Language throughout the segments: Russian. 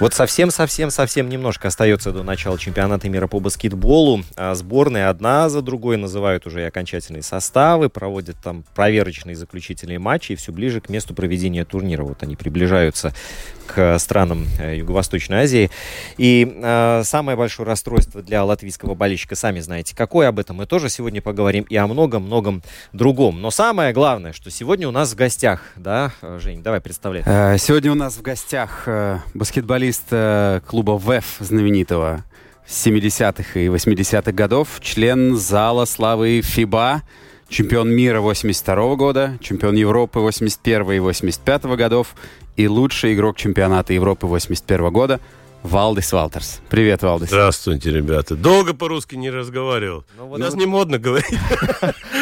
Вот совсем-совсем-совсем немножко остается до начала чемпионата мира по баскетболу. А сборные одна за другой называют уже и окончательные составы, проводят там проверочные заключительные матчи и все ближе к месту проведения турнира. Вот они приближаются к странам э, Юго-Восточной Азии. И э, самое большое расстройство для латвийского болельщика, сами знаете, какое об этом мы тоже сегодня поговорим и о многом-многом другом. Но самое главное, что сегодня у нас в гостях, да, Жень, давай представляй. Э, сегодня у нас в гостях э, баскетболист э, клуба ВЭФ знаменитого 70-х и 80-х годов, член зала славы ФИБА, чемпион мира 82 года, чемпион Европы 81 и 85 годов и лучший игрок чемпионата Европы 81 года – Валдис Валтерс. Привет, Валдис. Здравствуйте, ребята. Долго по-русски не разговаривал. Ну, вот У нас вот... не модно говорить.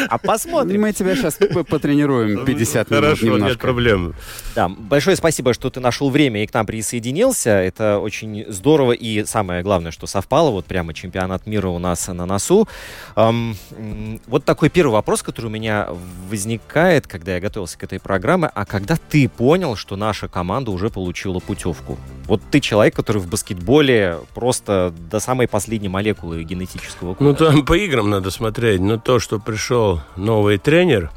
А посмотрим. Мы тебя сейчас потренируем 50 минут Хорошо, нет проблем. Да, большое спасибо, что ты нашел время и к нам присоединился. Это очень здорово и самое главное, что совпало. Вот прямо чемпионат мира у нас на носу. вот такой первый вопрос, который у меня возникает, когда я готовился к этой программе. А когда ты понял, что наша команда уже получила путевку? Вот ты человек, который в баскетболе просто до самой последней молекулы генетического кода. Ну, там по играм надо смотреть. Но то, что пришел новый тренер,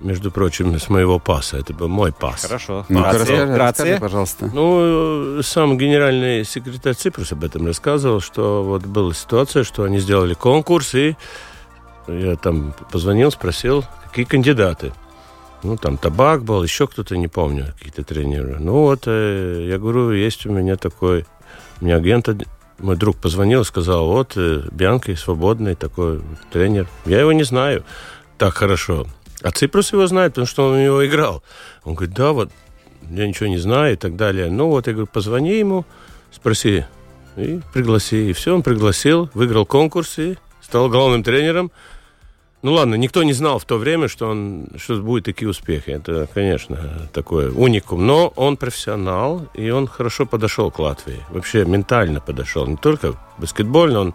между прочим, с моего паса. Это был мой пас. Хорошо. Ну, расскажи, расскажи, пожалуйста. Ну, сам генеральный секретарь Ципрус об этом рассказывал, что вот была ситуация, что они сделали конкурс, и я там позвонил, спросил, какие кандидаты. Ну, там табак был, еще кто-то, не помню, какие-то тренеры. Ну, вот, э, я говорю, есть у меня такой... У меня агент, мой друг позвонил, сказал, вот, э, Бианки свободный такой тренер. Я его не знаю так хорошо. А Ципрос его знает, потому что он у него играл. Он говорит, да, вот, я ничего не знаю и так далее. Ну, вот, я говорю, позвони ему, спроси и пригласи. И все, он пригласил, выиграл конкурс и стал главным тренером. Ну ладно, никто не знал в то время, что он что будет такие успехи. Это, конечно, такой уникум. Но он профессионал, и он хорошо подошел к Латвии. Вообще ментально подошел. Не только баскетбольно, он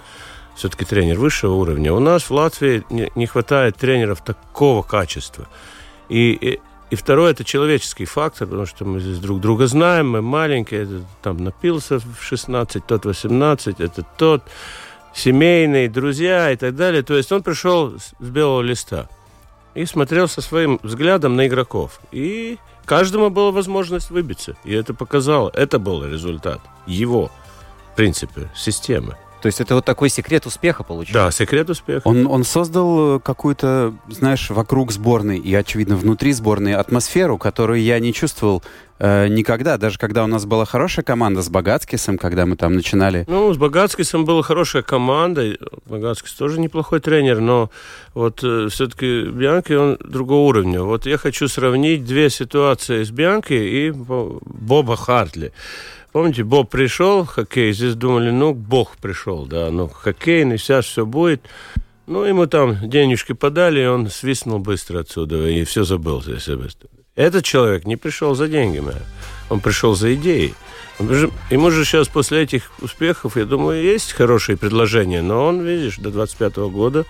все-таки тренер высшего уровня. У нас в Латвии не хватает тренеров такого качества. И, и, и второе, это человеческий фактор, потому что мы здесь друг друга знаем, мы маленькие, это, там напился в 16, тот 18, это тот семейные, друзья и так далее. То есть он пришел с белого листа и смотрел со своим взглядом на игроков. И каждому была возможность выбиться. И это показало. Это был результат его, в принципе, системы. То есть это вот такой секрет успеха получился? Да, секрет успеха. Он, он создал какую-то, знаешь, вокруг сборной и, очевидно, внутри сборной атмосферу, которую я не чувствовал э, никогда. Даже когда у нас была хорошая команда с Богатскисом, когда мы там начинали. Ну, с Богатскисом была хорошая команда. Богатскис тоже неплохой тренер, но вот э, все-таки Бианки, он другого уровня. Вот я хочу сравнить две ситуации с Бианки и Боба Хартли. Помните, Боб пришел, хоккей, здесь думали, ну, Бог пришел, да, ну, хоккейный, сейчас все будет. Ну, ему там денежки подали, и он свистнул быстро отсюда, и все забыл здесь. Этот человек не пришел за деньгами, он пришел за идеей. Ему же сейчас после этих успехов, я думаю, есть хорошие предложения, но он, видишь, до 25 -го года,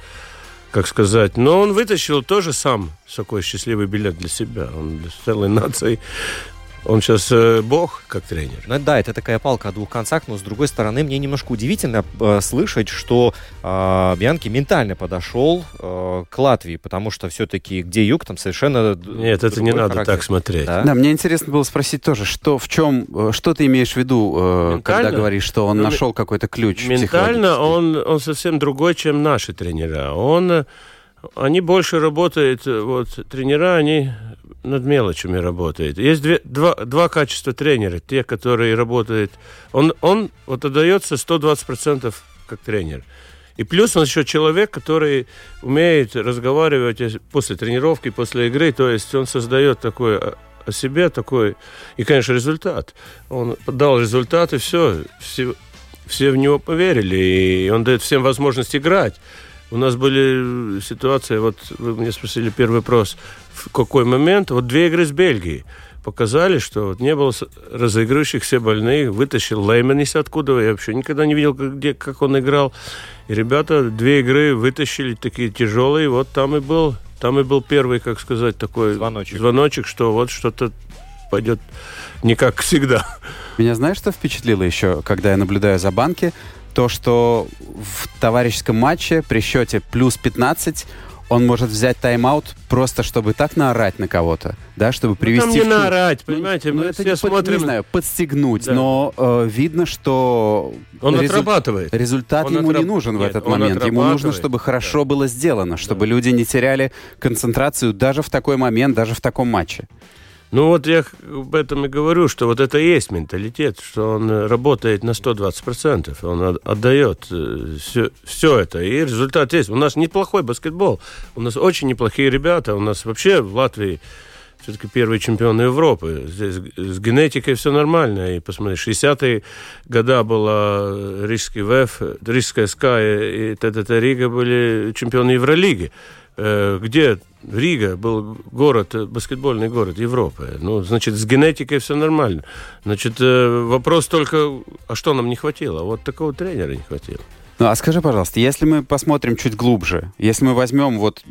как сказать, но он вытащил тоже сам такой счастливый билет для себя. Он для целой нации он сейчас э, бог как тренер. Ну да, это такая палка о двух концах, но с другой стороны мне немножко удивительно э, слышать, что э, Бьянки ментально подошел э, к Латвии, потому что все-таки где юг, там совершенно Нет, это не надо характер. так смотреть. Да? да, мне интересно было спросить тоже, что в чем, э, что ты имеешь в виду, э, когда говоришь, что он ну, нашел какой-то ключ? Ментально он, он совсем другой, чем наши тренера. Он они больше работают, вот тренера, они над мелочами работают. Есть две, два, два качества тренера. Те, которые работают... Он, он вот отдается 120% как тренер. И плюс он еще человек, который умеет разговаривать после тренировки, после игры. То есть он создает такой о себе такой... И, конечно, результат. Он дал результат, и все. Все, все в него поверили. И он дает всем возможность играть. У нас были ситуации, вот вы мне спросили первый вопрос, в какой момент, вот две игры с Бельгией показали, что вот не было разыгрывающих, все больные, вытащил Лейменис откуда, я вообще никогда не видел, где, как он играл. И ребята две игры вытащили такие тяжелые, вот там и был, там и был первый, как сказать, такой звоночек, звоночек что вот что-то пойдет не как всегда. Меня знаешь, что впечатлило еще, когда я наблюдаю за банки? то, что в товарищеском матче при счете плюс 15 он может взять тайм-аут просто, чтобы так наорать на кого-то, да, чтобы привести... Ну, там не наорать, понимаете, ну, мы это все не, смотрим... Не знаю, подстегнуть, да. но э, видно, что... Он резу... отрабатывает. Результат он ему отраб... не нужен Нет, в этот момент. Ему нужно, чтобы хорошо да. было сделано, чтобы да. люди не теряли концентрацию даже в такой момент, даже в таком матче. Ну вот я об этом и говорю, что вот это и есть менталитет, что он работает на 120%, он отдает все, э, все это, и результат есть. У нас неплохой баскетбол, у нас очень неплохие ребята, у нас вообще в Латвии все-таки первые чемпионы Европы. Здесь с генетикой все нормально. И посмотри, 60-е года была Рижский ВЭФ, Рижская СКА и ТТТ Рига были чемпионы Евролиги. Э, где Рига был город, баскетбольный город Европы. Ну, значит, с генетикой все нормально. Значит, э, вопрос только, а что нам не хватило? Вот такого тренера не хватило. Ну, а скажи, пожалуйста, если мы посмотрим чуть глубже, если мы возьмем вот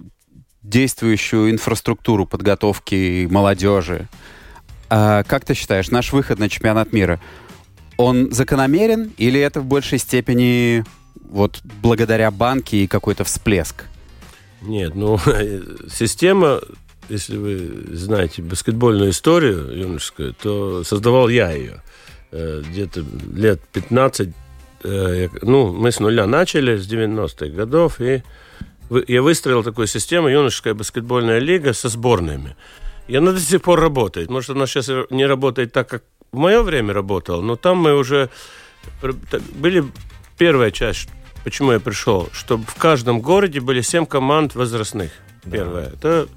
действующую инфраструктуру подготовки молодежи, а как ты считаешь, наш выход на чемпионат мира, он закономерен или это в большей степени вот благодаря банке и какой-то всплеск? Нет, ну, система, если вы знаете баскетбольную историю юношескую, то создавал я ее. Э, где-то лет 15, э, ну, мы с нуля начали, с 90-х годов, и я выстроил такую систему, юношеская баскетбольная лига со сборными. И она до сих пор работает. Может, она сейчас не работает так, как в мое время работала, но там мы уже были первая часть почему я пришел, чтобы в каждом городе были семь команд возрастных. Да. Первое. Это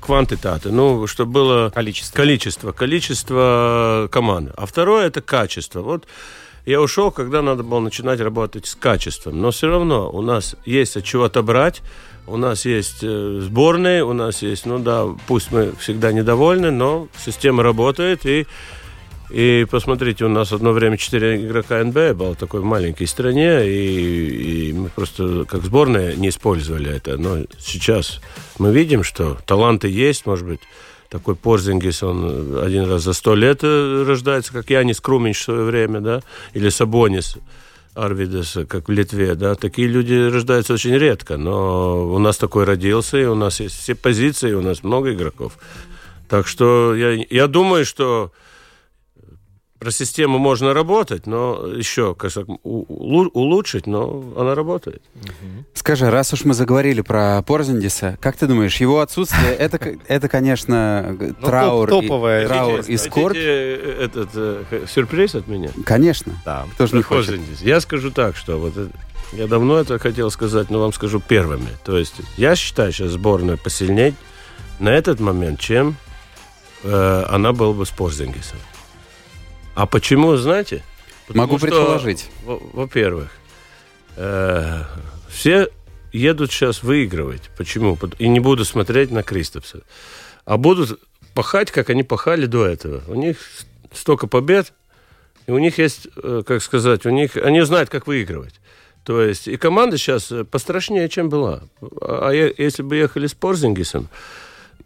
квантитаты, ну, чтобы было количество. количество, количество команд. А второе это качество. Вот я ушел, когда надо было начинать работать с качеством. Но все равно у нас есть от чего отобрать. У нас есть э, сборные, у нас есть, ну да, пусть мы всегда недовольны, но система работает, и и посмотрите, у нас одно время четыре игрока НБ было такой маленькой стране, и, и мы просто как сборная не использовали это. Но сейчас мы видим, что таланты есть, может быть, такой Порзингис, он один раз за сто лет э, рождается, как Янис Круминч в свое время, да, или Сабонис Арвидес, как в Литве, да, такие люди рождаются очень редко, но у нас такой родился, и у нас есть все позиции, у нас много игроков. Так что я, я думаю, что про систему можно работать, но еще как улучшить, но она работает. Скажи, раз уж мы заговорили про Порзиндиса, как ты думаешь, его отсутствие это, это конечно, ну, траур, топовая, и, траур и скорбь? Э, этот э, сюрприз от меня? Конечно. Да. Кто же не хочет? Я скажу так, что вот я давно это хотел сказать, но вам скажу первыми. То есть я считаю сейчас сборную посильнее на этот момент, чем э, она была бы с Порзингисом. А почему, знаете? Потому Могу предположить. Во-первых, э, все едут сейчас выигрывать. Почему? И не буду смотреть на Кристопса. А будут пахать, как они пахали до этого. У них столько побед, и у них есть, э, как сказать, у них, они знают, как выигрывать. То есть и команда сейчас пострашнее, чем была. А если бы ехали с Порзингисом,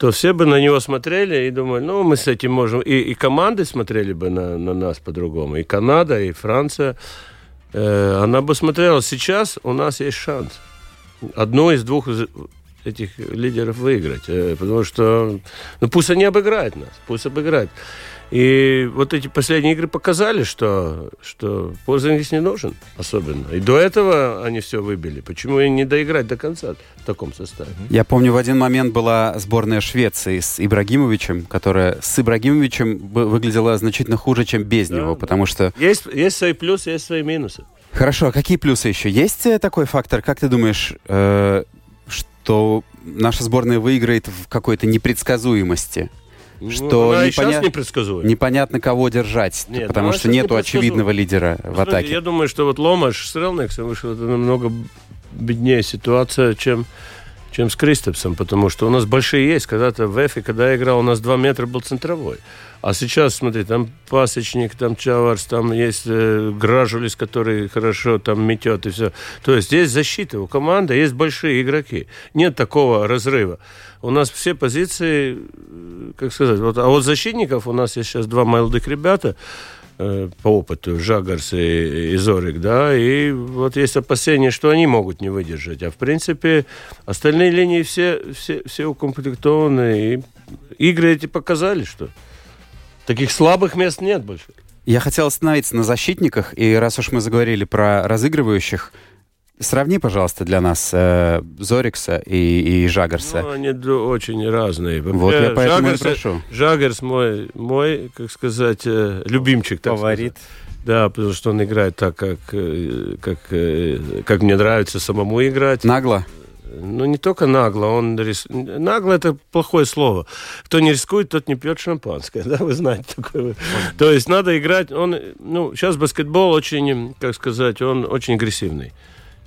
то все бы на него смотрели и думали, ну, мы с этим можем... И, и команды смотрели бы на, на нас по-другому. И Канада, и Франция. Э, она бы смотрела, сейчас у нас есть шанс. Одну из двух этих лидеров выиграть. Э, потому что, ну, пусть они обыграют нас, пусть обыграют. И вот эти последние игры показали, что, что Порзингис не нужен особенно. И до этого они все выбили. Почему и не доиграть до конца в таком составе? Я помню, в один момент была сборная Швеции с Ибрагимовичем, которая с Ибрагимовичем выглядела значительно хуже, чем без да, него, потому что... Есть, есть свои плюсы, есть свои минусы. Хорошо, а какие плюсы еще? Есть э, такой фактор, как ты думаешь, э, что наша сборная выиграет в какой-то непредсказуемости? Ну, что она непоня... непредсказуема. непонятно кого держать, Нет, потому что нету очевидного лидера в атаке. Я думаю, что вот Ломаш с Релнексом вышел это намного беднее ситуация, чем чем с Кристопсом, потому что у нас большие есть. Когда-то в Эфе, когда я играл, у нас 2 метра был центровой. А сейчас, смотри, там пасечник, там Чаварс, там есть э, Гражулис, который хорошо там метет и все. То есть есть защита у команды, есть большие игроки. Нет такого разрыва у нас все позиции, как сказать, вот, а вот защитников у нас есть сейчас два молодых ребята, э, по опыту, Жагарс и, и Зорик, да, и вот есть опасения, что они могут не выдержать. А в принципе остальные линии все, все, все укомплектованы, и игры эти показали, что таких слабых мест нет больше. Я хотел остановиться на защитниках, и раз уж мы заговорили про разыгрывающих, Сравни, пожалуйста, для нас э, Зорикса и, и Жагарса. Ну, они очень разные. Вот я поэтому Жагарс, и прошу. Жагарс мой, мой, как сказать, э, любимчик. Так Фаворит. Сказать. Да, потому что он играет так, как, э, как, э, как мне нравится самому играть. Нагло? Ну, не только нагло, он рис... Нагло это плохое слово. Кто не рискует, тот не пьет шампанское, да, вы знаете такое. То есть надо играть, он, ну, сейчас баскетбол очень, как сказать, он очень агрессивный.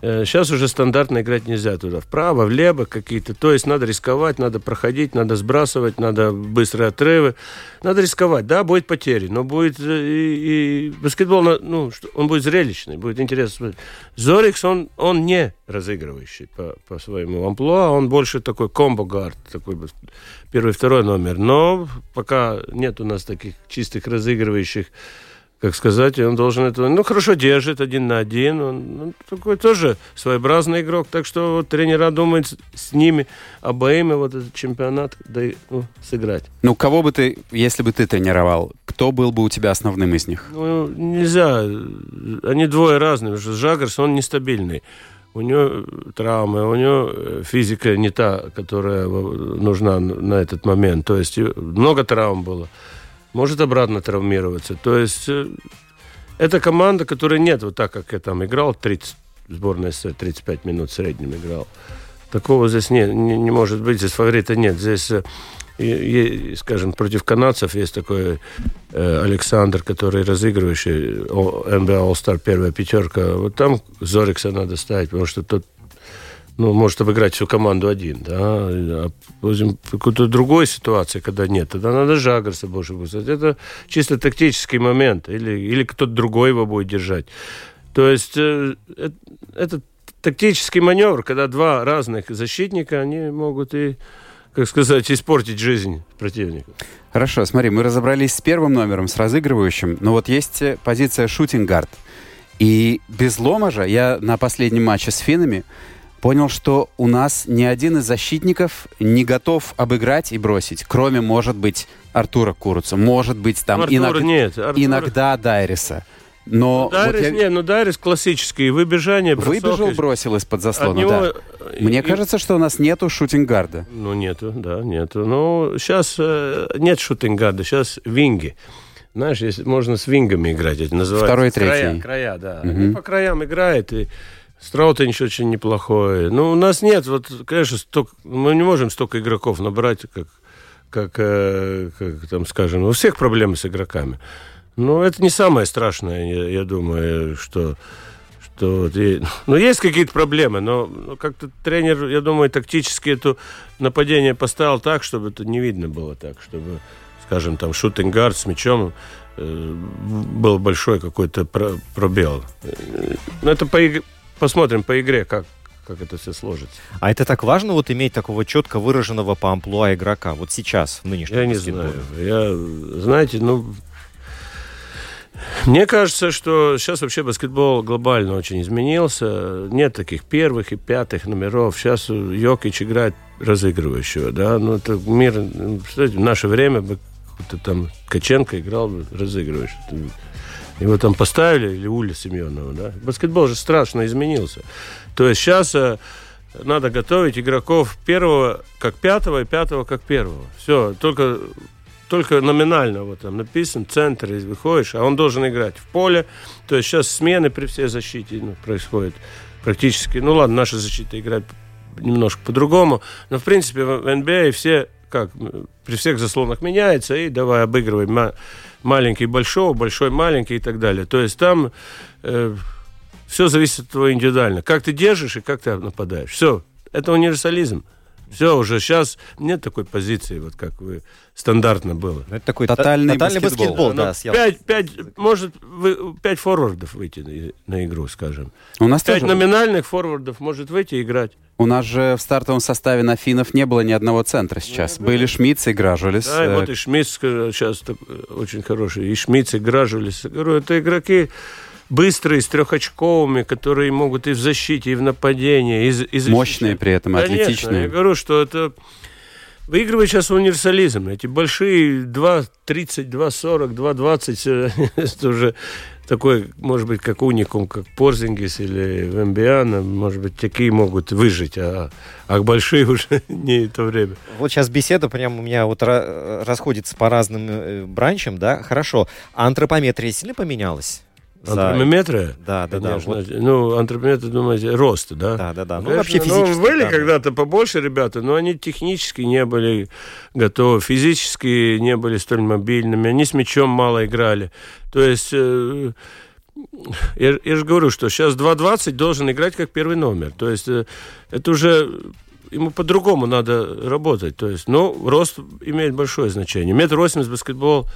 Сейчас э, уже стандартно играть нельзя туда. Вправо, влево какие-то. То есть надо рисковать, надо проходить, надо сбрасывать, надо быстрые отрывы. Надо рисковать. Да, будет потери, но будет э, и, и баскетбол, ну, он будет зрелищный, будет интересно. Зорикс, он, он не разыгрывающий по, по своему амплуа, он больше такой комбо-гард, такой первый, второй номер. Но пока нет у нас таких чистых разыгрывающих как сказать, он должен это, ну, хорошо держит один на один, он, он такой тоже своеобразный игрок, так что вот, тренера думают с ними обоими вот этот чемпионат да, ну, сыграть. Ну, кого бы ты, если бы ты тренировал, кто был бы у тебя основным из них? Ну, нельзя, они двое разные, потому что Жагарс, он нестабильный. У него травмы, у него физика не та, которая нужна на этот момент. То есть много травм было может обратно травмироваться. То есть э, это команда, которая нет вот так, как я там играл, 30, сборная С 35 минут в среднем играл. Такого здесь не, не, не может быть, здесь фаворита нет. Здесь, э, скажем, против канадцев есть такой э, Александр, который разыгрывающий NBA All-Star первая пятерка. Вот там Зорикса надо ставить, потому что тот ну, может обыграть всю команду один, да, а в какой-то другой ситуации, когда нет, тогда надо Жагарса больше выставить. Это чисто тактический момент, или, или кто-то другой его будет держать. То есть э, э, это тактический маневр, когда два разных защитника, они могут и, как сказать, испортить жизнь противника. Хорошо, смотри, мы разобрались с первым номером, с разыгрывающим, но вот есть э, позиция шутингард. И без Ломожа я на последнем матче с финами понял, что у нас ни один из защитников не готов обыграть и бросить, кроме, может быть, Артура Куруца, может быть, там Артура иног... нет, Артура... иногда Дайриса. Но ну, Дайрис, вот я... не, ну Дайрис классический, выбежание, бросок. Выбежал, бросил из-под заслона, него... да. Мне и... кажется, что у нас нету shooting guard а. Ну, нету, да, нету. Ну, сейчас э, нет shooting guard а, сейчас wing и. Знаешь, если можно с wing ами играть, это называется. Второй, третий. Края, края да. Угу. Они по краям играют, и Страутиньш очень неплохой. Ну, у нас нет, вот, конечно, столько, мы не можем столько игроков набрать, как, как, э, как там, скажем, у всех проблемы с игроками. Но это не самое страшное, я, я думаю, что... что вот, и, ну, есть какие-то проблемы, но, но как-то тренер, я думаю, тактически это нападение поставил так, чтобы это не видно было так, чтобы, скажем, там, шутингард с мячом э, был большой какой-то пробел. Но это по, посмотрим по игре, как, как это все сложится. А это так важно, вот иметь такого четко выраженного по амплуа игрока, вот сейчас, в нынешнем Я не знаю. Я, знаете, ну, мне кажется, что сейчас вообще баскетбол глобально очень изменился. Нет таких первых и пятых номеров. Сейчас Йокич играет разыгрывающего, да. Ну, это мир... Кстати, в наше время бы там Каченко играл разыгрывающий. Его там поставили, или Уля Семенова, да. Баскетбол же страшно изменился. То есть сейчас э, надо готовить игроков первого как пятого и пятого как первого. Все, только только номинально вот там написан, центр, и выходишь, а он должен играть в поле. То есть сейчас смены при всей защите ну, происходят практически. Ну ладно, наша защита играет немножко по-другому, но в принципе в NBA все как при всех заслонах меняется, и давай обыгрывай маленький большого, большой маленький и так далее. То есть там э, все зависит от твоего индивидуально. Как ты держишь и как ты нападаешь. Все, это универсализм. Все, уже сейчас нет такой позиции, вот как вы стандартно было. Ну, это такой тотальный, тотальный баскетбол. баскетбол да, ну, пять, пять, может, вы, пять форвардов выйти на, на игру, скажем. У нас пять тоже... номинальных форвардов может выйти и играть. У нас же в стартовом составе на финнов не было ни одного центра сейчас. Ну, Были Шмидц и Гражулис. Да, и вот и Шмидц сейчас очень хороший. И Шмидц и Гражулис. Говорю, это игроки быстрые, с трехочковыми, которые могут и в защите, и в нападении. И, и Мощные при этом, Конечно, атлетичные. Я говорю, что это... Выигрывает сейчас универсализм. Эти большие 2.30, 2.40, 2.20, это уже такой, может быть, как уникум, как Порзингис или Вембиана, может быть, такие могут выжить, а, а большие уже не это время. Вот сейчас беседа прям у меня вот расходится по разным э, бранчам, да, хорошо. А антропометрия сильно поменялась? Антропометрия? Да, да, да. Вот. Ну, антропометрия, думаете, рост, да? Да, да, да. Ну, вообще физически. Ну, были да, когда-то побольше ребята, но они технически не были готовы, физически не были столь мобильными, они с мячом мало играли. То есть... Э, я, я же говорю, что сейчас 2.20 должен играть как первый номер. То есть э, это уже ему по-другому надо работать. То есть, ну, рост имеет большое значение. Метр восемьдесят баскетбол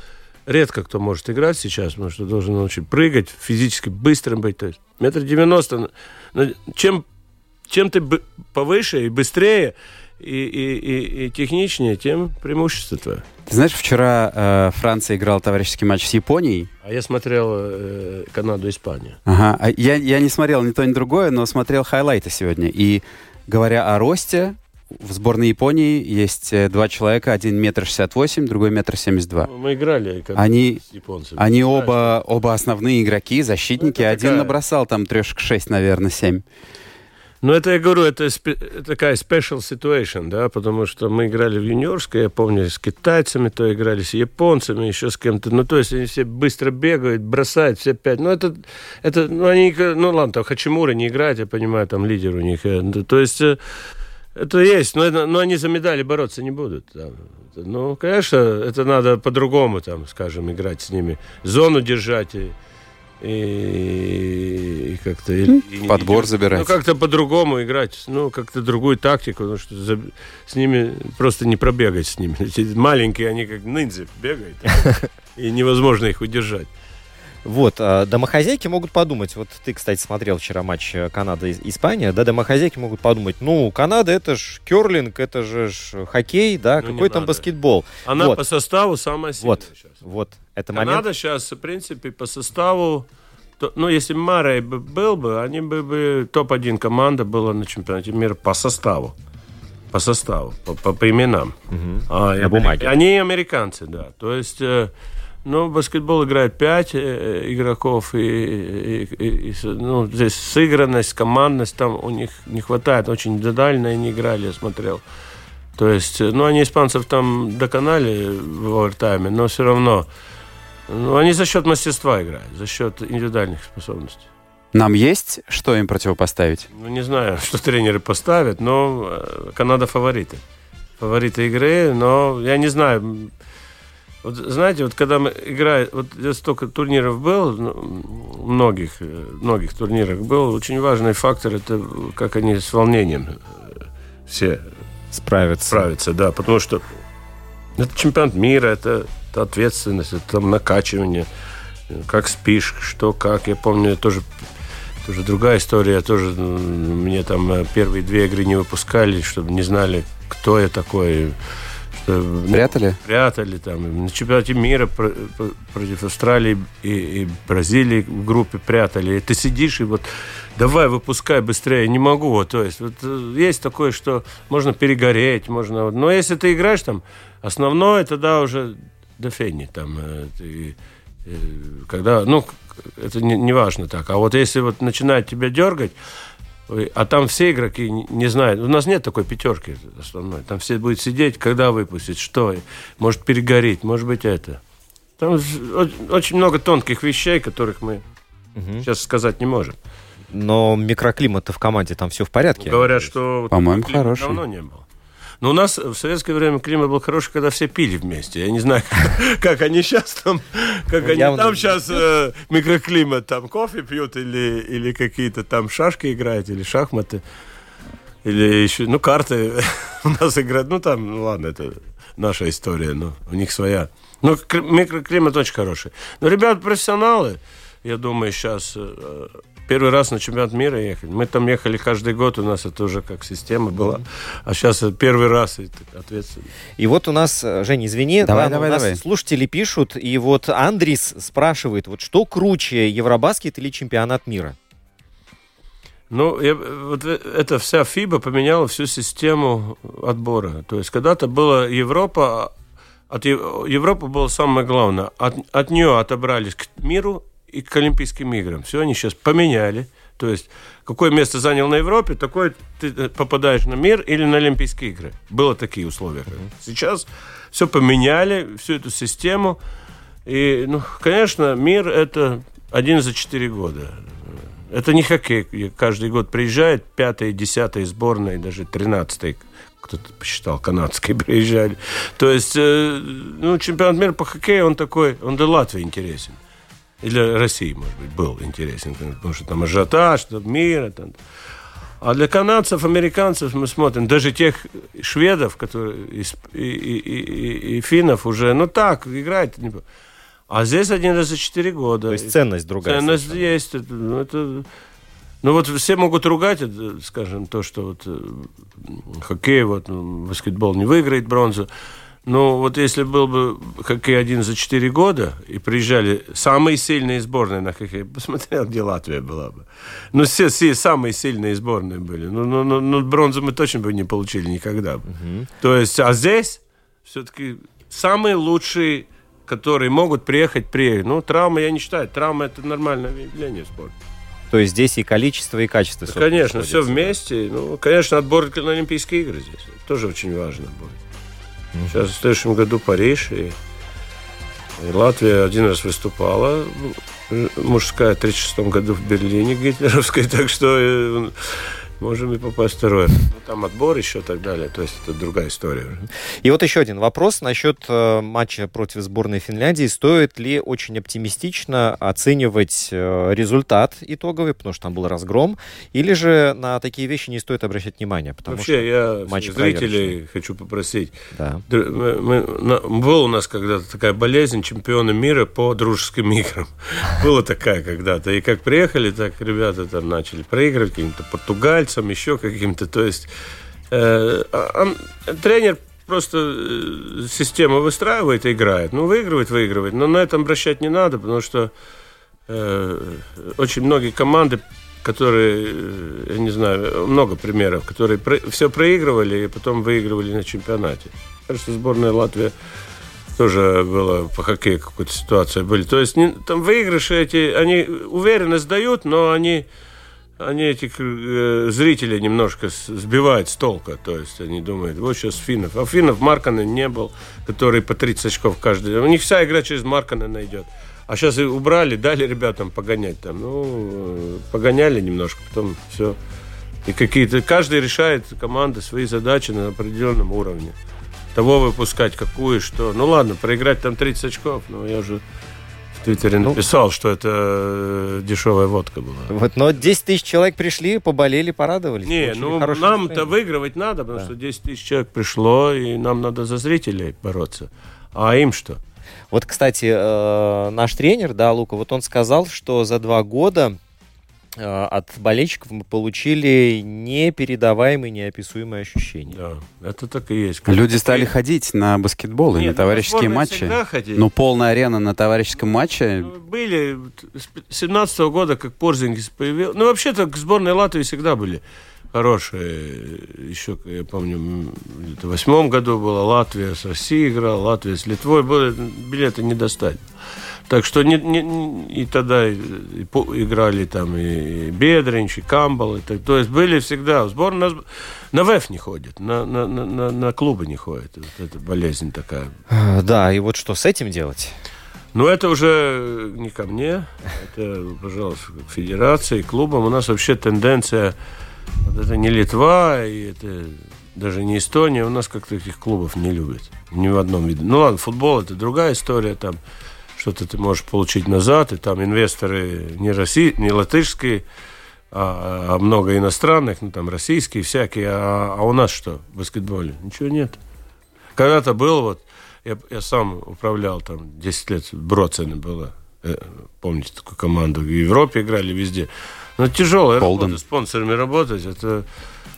редко кто может играть сейчас, потому что должен научить прыгать, физически быстрым быть. То есть метр девяносто. Чем, чем ты повыше и быстрее, и, и, и, и техничнее, тем преимущество твое. Ты знаешь, вчера э, Франция играла товарищеский матч с Японией. А я смотрел э, Канаду-Испанию. Ага. А я, я не смотрел ни то, ни другое, но смотрел хайлайты сегодня. И говоря о росте, в сборной Японии есть э, два человека, один метр шестьдесят восемь, другой метр семьдесят два. Мы играли они, с японцами. Они оба, оба основные игроки, защитники. Ну, один такая... набросал там трешек шесть, наверное, семь. Ну, это я говорю, это спе- такая special situation, да, потому что мы играли в юниорской, я помню, с китайцами, то играли с японцами, еще с кем-то. Ну, то есть они все быстро бегают, бросают все пять. Ну, это, это ну, они, ну, ладно, там Хачимура не играет, я понимаю, там лидер у них. Э, то есть э, это есть, но, это, но они за медали бороться не будут. Да. Ну, конечно, это надо по-другому, там, скажем, играть с ними. Зону держать и, и, и как-то... И, Подбор и, забирать. Ну, как-то по-другому играть. Ну, как-то другую тактику, потому что за, с ними просто не пробегать с ними. Эти маленькие, они как ниндзя бегают, и невозможно их удержать. Вот, а домохозяйки могут подумать, вот ты, кстати, смотрел вчера матч э, Канада-Испания, да, домохозяйки могут подумать, ну, Канада это ж керлинг, это же ж хоккей, да, ну, какой там надо. баскетбол. Она вот. по составу самая сильная вот, сейчас. Вот, это Канада момент... сейчас, в принципе, по составу, то, ну, если Марей был бы, они бы, бы топ-1 команда была на чемпионате мира по составу по составу, по, по, по именам. Угу. А, на бумаге. Они американцы, да. То есть э, ну, баскетбол играет пять э, игроков, и, и, и, ну, здесь сыгранность, командность там у них не хватает. Очень индивидуально они играли, я смотрел. То есть, э, ну, они испанцев там доконали в овертайме, но все равно ну, они за счет мастерства играют, за счет индивидуальных способностей. Нам есть что им противопоставить? Ну, не знаю, что тренеры поставят, но э, Канада фавориты. Фавориты игры, но я не знаю, вот знаете, вот когда мы играем, вот я столько турниров был, ну, многих, э, многих турнирах был, очень важный фактор это как они с волнением э, все справятся. Справятся, да, потому что это чемпионат мира, это, это ответственность, это там накачивание, как спишь, что как. Я помню, я тоже Это уже другая история. Тоже мне там э, первые две игры не выпускали, чтобы не знали, кто я такой. Прятали? Прятали там. На чемпионате мира против Австралии и, и Бразилии в группе прятали. И ты сидишь и вот давай выпускай быстрее, не могу. То есть вот э, есть такое, что можно перегореть, можно. Но если ты играешь там, основное тогда уже до фени там. Ты, когда, ну, это не, не важно так. А вот если вот начинает тебя дергать, а там все игроки не знают. У нас нет такой пятерки основной. Там все будут сидеть, когда выпустить, что. Может перегореть, может быть это. Там очень много тонких вещей, которых мы угу. сейчас сказать не можем. Но микроклимат в команде там все в порядке. Говорят, что по-моему хороший. Давно не было. Но у нас в советское время климат был хороший, когда все пили вместе. Я не знаю, как они сейчас там, как они там сейчас э, микроклимат, там кофе пьют или, или какие-то там шашки играют, или шахматы, или еще, ну, карты у нас играют. Ну, там, ну, ладно, это наша история, но у них своя. Но микроклимат очень хороший. Но ребята профессионалы, я думаю, сейчас э, первый раз на чемпионат мира ехали. Мы там ехали каждый год, у нас это уже как система была. А сейчас первый раз и ответственно. И вот у нас, э, Женя, извини, давай, да, давай, у нас давай. слушатели пишут, и вот Андрис спрашивает, вот что круче, Евробаскет или чемпионат мира? Ну, я, вот э, эта вся ФИБА поменяла всю систему отбора. То есть когда-то была Европа, от Европы было самое главное. От, от нее отобрались к миру и к Олимпийским играм. Все они сейчас поменяли. То есть, какое место занял на Европе, такое ты э, попадаешь на мир или на Олимпийские игры. Было такие условия. Сейчас все поменяли, всю эту систему. И, ну, конечно, мир это один за четыре года. Это не хоккей. Каждый год приезжает пятая, десятая сборная, даже тринадцатая кто-то посчитал, канадские приезжали. То есть, э, ну, чемпионат мира по хоккею, он такой, он для Латвии интересен. И для России, может быть, был интересен, потому что там ажиотаж, там мир. Там. А для канадцев, американцев мы смотрим, даже тех шведов, которые и, и, и, и финнов уже, ну так, играют. А здесь один раз за четыре года. То есть ценность другая. Ценность совершенно. есть. Это, ну, это, ну вот все могут ругать, скажем, то, что вот э, хоккей, вот баскетбол не выиграет бронзу. Ну, вот если был бы хоккей один за четыре года, и приезжали самые сильные сборные на хоккей, посмотрел, где Латвия была бы. Ну, все, все самые сильные сборные были. Ну, ну, ну, ну бронзу мы точно бы не получили никогда. Угу. То есть, а здесь все-таки самые лучшие, которые могут приехать, приехать. Ну, травма я не считаю. Травма – это нормальное явление в спорте. То есть здесь и количество, и качество. Да, конечно, все вместе. Ну, конечно, отбор на Олимпийские игры здесь. тоже очень важно будет. Сейчас в следующем году Париж, и, и Латвия один раз выступала, мужская в 1936 году в Берлине гитлеровской, так что э, можем и попасть второй. Ну, там отбор еще и так далее. То есть это другая история. И вот еще один вопрос насчет э, матча против сборной Финляндии. Стоит ли очень оптимистично оценивать э, результат итоговый, потому что там был разгром, или же на такие вещи не стоит обращать внимание? Потому Вообще, что я матч зрителей хочу попросить. Да. Мы, мы, на, был у нас когда-то такая болезнь чемпиона мира по дружеским играм. Была такая когда-то. И как приехали, так ребята там начали проигрывать каким-то португальцам, пальцем, еще каким-то. То есть э, он, тренер просто э, систему выстраивает и играет. Ну, выигрывает, выигрывает. Но на этом обращать не надо, потому что э, очень многие команды, которые, э, я не знаю, много примеров, которые про, все проигрывали и потом выигрывали на чемпионате. Кажется, сборная Латвии тоже была по хоккею какая-то ситуация были. То есть не, там выигрыши эти, они уверенно сдают, но они они этих э, зрителей немножко сбивают с толка. То есть они думают, вот сейчас финнов. А финнов Маркана не был, который по 30 очков каждый. У них вся игра через Маркана найдет. А сейчас и убрали, дали ребятам погонять там. Ну, погоняли немножко, потом все. И какие-то... Каждый решает, команда, свои задачи на определенном уровне. Того выпускать, какую, что. Ну ладно, проиграть там 30 очков, но я уже в Твиттере ну, написал, что это э, дешевая водка была. Вот, но 10 тысяч человек пришли, поболели, порадовались. Не, ну нам-то выигрывать надо, потому да. что 10 тысяч человек пришло, и нам надо за зрителей бороться. А им что? Вот, кстати, э, наш тренер, да, Лука, вот он сказал, что за два года от болельщиков мы получили непередаваемые, неописуемые ощущения. Да, это так и есть. Люди стали ходить на баскетбол и Нет, на ну, товарищеские матчи. всегда ходили. Ну, полная арена на товарищеском матче. Ну, Были с 17 года, как Порзингис появился. Ну, вообще-то к сборной Латвии всегда были хорошие. Еще, я помню, в восьмом году была Латвия с Россией играла, Латвия с Литвой. Были, билеты не достать. Так что не, не- и тогда и, и играли там и, Бедринч, и Камбал. И так, то есть были всегда. Сборная на, на ВЭФ не ходит, на, на, на, на- клубы не ходит. Вот это болезнь такая. Э, Да, и вот что с этим делать? Но это уже не ко мне, это, пожалуйста, к федерации, клубам. У нас вообще тенденция, вот это не Литва, и это даже не Эстония, у нас как-то таких клубов не любят. Ни в одном виде. Ну ладно, футбол это другая история, там что-то ты можешь получить назад, и там инвесторы не, Росси... не латышские, а, а много иностранных, ну там российские всякие, а, а у нас что в баскетболе? Ничего нет. Когда-то был вот, я, я сам управлял там 10 лет, Броцене было, э, помните такую команду, в Европе играли везде. Но тяжелая Холден. работа, спонсорами работать, это...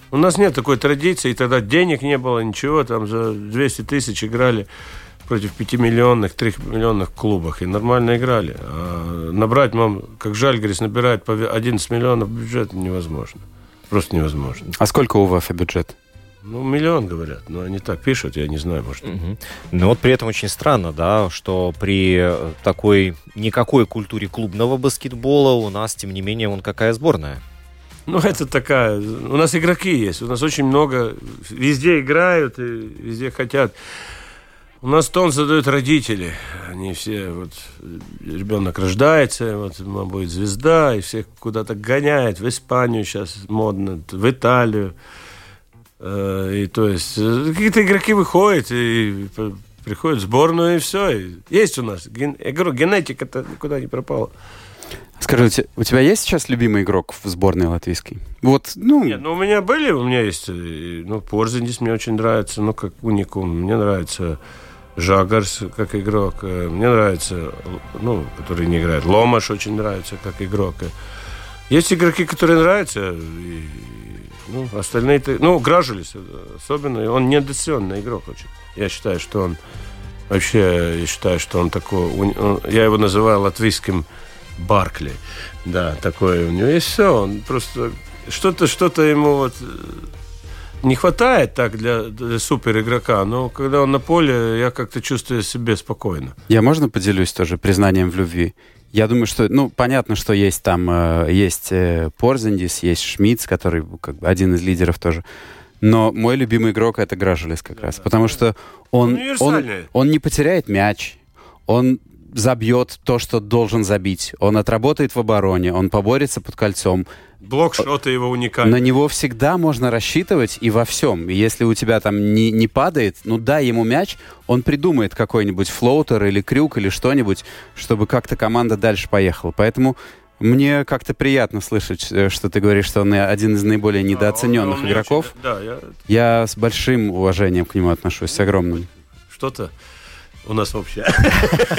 У нас нет такой традиции, и тогда денег не было, ничего, там за 200 тысяч играли против 5-миллионных, 3-миллионных клубах, и нормально играли. А набрать, мам, как Жальгрис набирает по 11 миллионов бюджет, невозможно. Просто невозможно. А сколько у ВФ бюджет? Ну, миллион, говорят, но они так пишут, я не знаю, может. Мгм. Но вот при этом очень странно, да, что при э, такой никакой культуре клубного баскетбола у нас, тем не менее, вон какая сборная. Ну, это такая... У нас игроки есть, у нас очень много... Везде играют и везде хотят. У нас тон задают родители. Они все, вот, ребенок рождается, вот, мама будет звезда, и всех куда-то гоняет. В Испанию сейчас модно, в Италию. Э, И то есть э, какие-то игроки выходят и приходят в сборную, и все. И есть у нас. Ген- Я говорю, генетика-то никуда не пропала. Скажи, у те- у тебя есть сейчас любимый игрок в сборной латвийской? Вот, ну, Нет, ну у меня были, у меня есть, э, ну, Порзиндис мне очень нравится, ну, как уникум. Мне нравится Жагарс как игрок. э, Мне нравится, ну, который не играет. Ломаш очень нравится как игрок. э. Есть игроки, которые нравятся, и, ну, остальные... -то- Ну, Гражулис особенно, и он недооцененный игрок очень. Я считаю, что он... Вообще, я считаю, что он такой... он- я его называю латвийским Баркли. Да, такое у него есть все. Он просто что-то, что-то ему вот э, не хватает так для, для супер игрока, но когда он на поле, я как-то чувствую себя спокойно. я можно поделюсь тоже признанием в любви? Я думаю, что, ну, понятно, что есть там, э, есть э, Порзендис, есть Шмидц, который как бы один из лидеров тоже. Но мой любимый игрок это Гражулис как раз, потому что он, он, он не потеряет мяч, он забьет то, что должен забить, он отработает в обороне, он поборется под кольцом, Блок шота его На уникальный. него всегда можно рассчитывать и во всем. Если у тебя там не, не падает, ну дай ему мяч, он придумает какой-нибудь floater или крюк или что-нибудь, чтобы как-то команда дальше поехала. Поэтому мне как-то приятно слышать, э, что ты говоришь, что он один из наиболее недооцененных Он- он игроков. очень- да, я Я с большим уважением к нему отношусь, с огромным. что-то у нас вообще.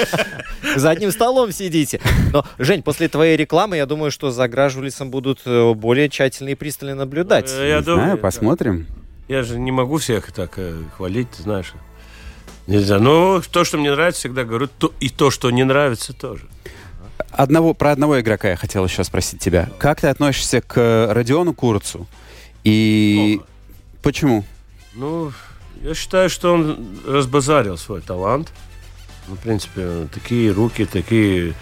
За одним столом сидите. Но, Жень, после твоей рекламы, я думаю, что за Гражулисом будут э, более тщательно и пристально наблюдать. Э, Я Не думаю, знаю, посмотрим. Я же не могу всех так э, хвалить, ты знаешь. Нельзя. Но то, что мне нравится, всегда говорю, то, и то, что не нравится, тоже. Одного, про одного игрока я хотел еще спросить тебя. Как ты относишься к Родиону Курцу? И Плохо. почему? Ну, я считаю, что он разбазарил свой талант. Ну, в принципе, такие руки, такие...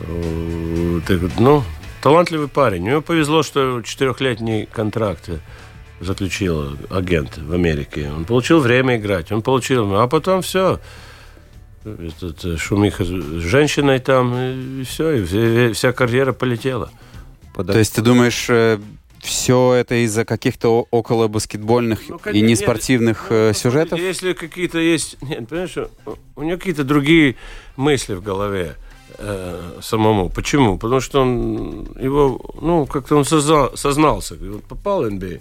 э, так ну, талантливый парень. Ему повезло, что четырехлетний контракт заключил агент в Америке. Он получил время играть, он получил... А потом все. Этот, э, шумиха с женщиной там, и все, и вся- карьера полетела. То есть ты думаешь, все это из-за каких-то около баскетбольных Ну, и конечно, неспортивных нет, э, ну, сюжетов? смотрите, Если какие-то есть... Нет, понимаешь, у- него какие-то другие мысли в голове э, самому. Почему? Потому что он его, ну, как-то он созна- сознался. И вот попал в NBA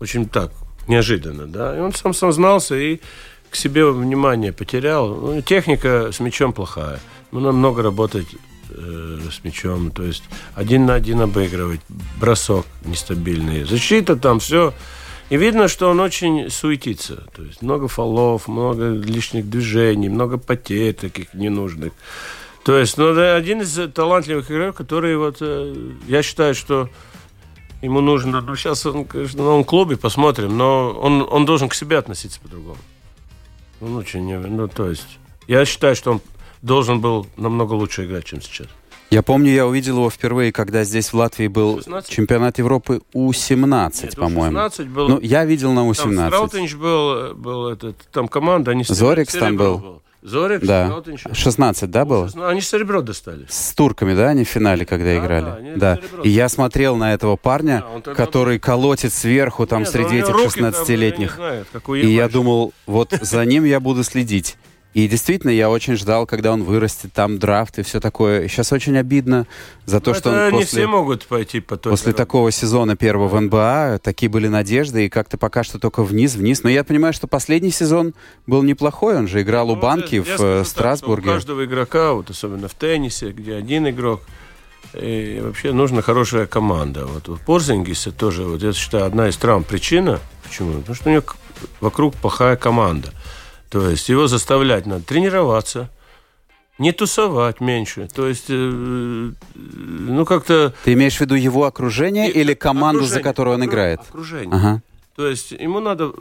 очень так, неожиданно, да. И он сам сознался и к себе внимание потерял. Ну, техника с мячом плохая. Ну, надо много работать э, с мячом. То есть один на один обыгрывать, бросок нестабильный. Защита там все. И видно, что он очень суетится. То есть много фолов, много лишних движений, много потерь таких ненужных. То есть, ну, да, один из талантливых игроков, который вот, э, я считаю, что ему нужно, ну, сейчас он, конечно, в новом клубе, посмотрим, но он, он должен к себе относиться по-другому. Он очень, ну, то есть, я считаю, что он должен был намного лучше играть, чем сейчас. Я помню, я увидел его впервые, когда здесь в Латвии был 16? чемпионат Европы У-17, по-моему. У-16 был... Ну, я видел на У-17. Там Страутиньш был, был этот, там команда, они... Зорикс там был. был. Зорикс, да. Страутиньш. 16, да, было? Они серебро достали. С турками, да, они в финале, когда да, играли? Да, да. И я смотрел на этого парня, да, который колотит сверху там Нет, среди этих 16-летних. И я думал, вот за ним я буду следить. И действительно, я очень ждал, когда он вырастет, там драфт и все такое. Сейчас очень обидно за то, Но что это он после, все могут пойти по той после дороге. такого сезона первого в НБА, такие были надежды, и как-то пока что только вниз-вниз. Но я понимаю, что последний сезон был неплохой. Он же играл у Ну, банки я в скажу э, так, что Страсбурге. у каждого игрока, вот особенно в теннисе, где один игрок, и вообще нужна хорошая команда. Вот у Порзингиса тоже, вот я считаю, одна из травм причина. Почему? Потому что у него вокруг плохая команда. То есть его заставлять надо тренироваться, не тусовать меньше. То есть, э, ну, как-то... Ты имеешь в виду его окружение И- или команду, за окружение, которую он играет? Окружение. Ага. То есть ему надо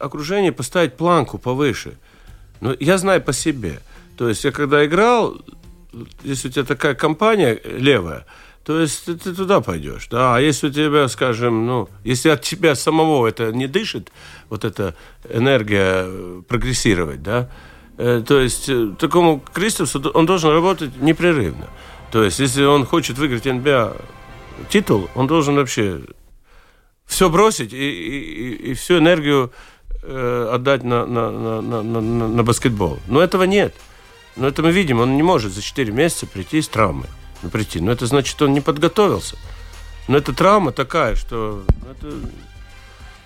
окружение поставить планку повыше. Но я знаю по себе. То есть я когда играл, если у тебя такая компания левая, то есть ты, ты туда пойдешь. Да? А если у тебя, скажем, ну, если от тебя самого это не дышит, вот эта энергия э, прогрессировать, да, э, то есть э, такому Кристофсу он должен работать непрерывно. То есть если он хочет выиграть НБА титул, он должен вообще все бросить и, и, и- всю энергию э, отдать на, на, на, на, на- на баскетбол. Но этого нет. Но это мы видим, он не может за 4 месяца прийти с травмой. Ну, прийти. Но это значит, он не подготовился. Но эта травма такая, что... Это...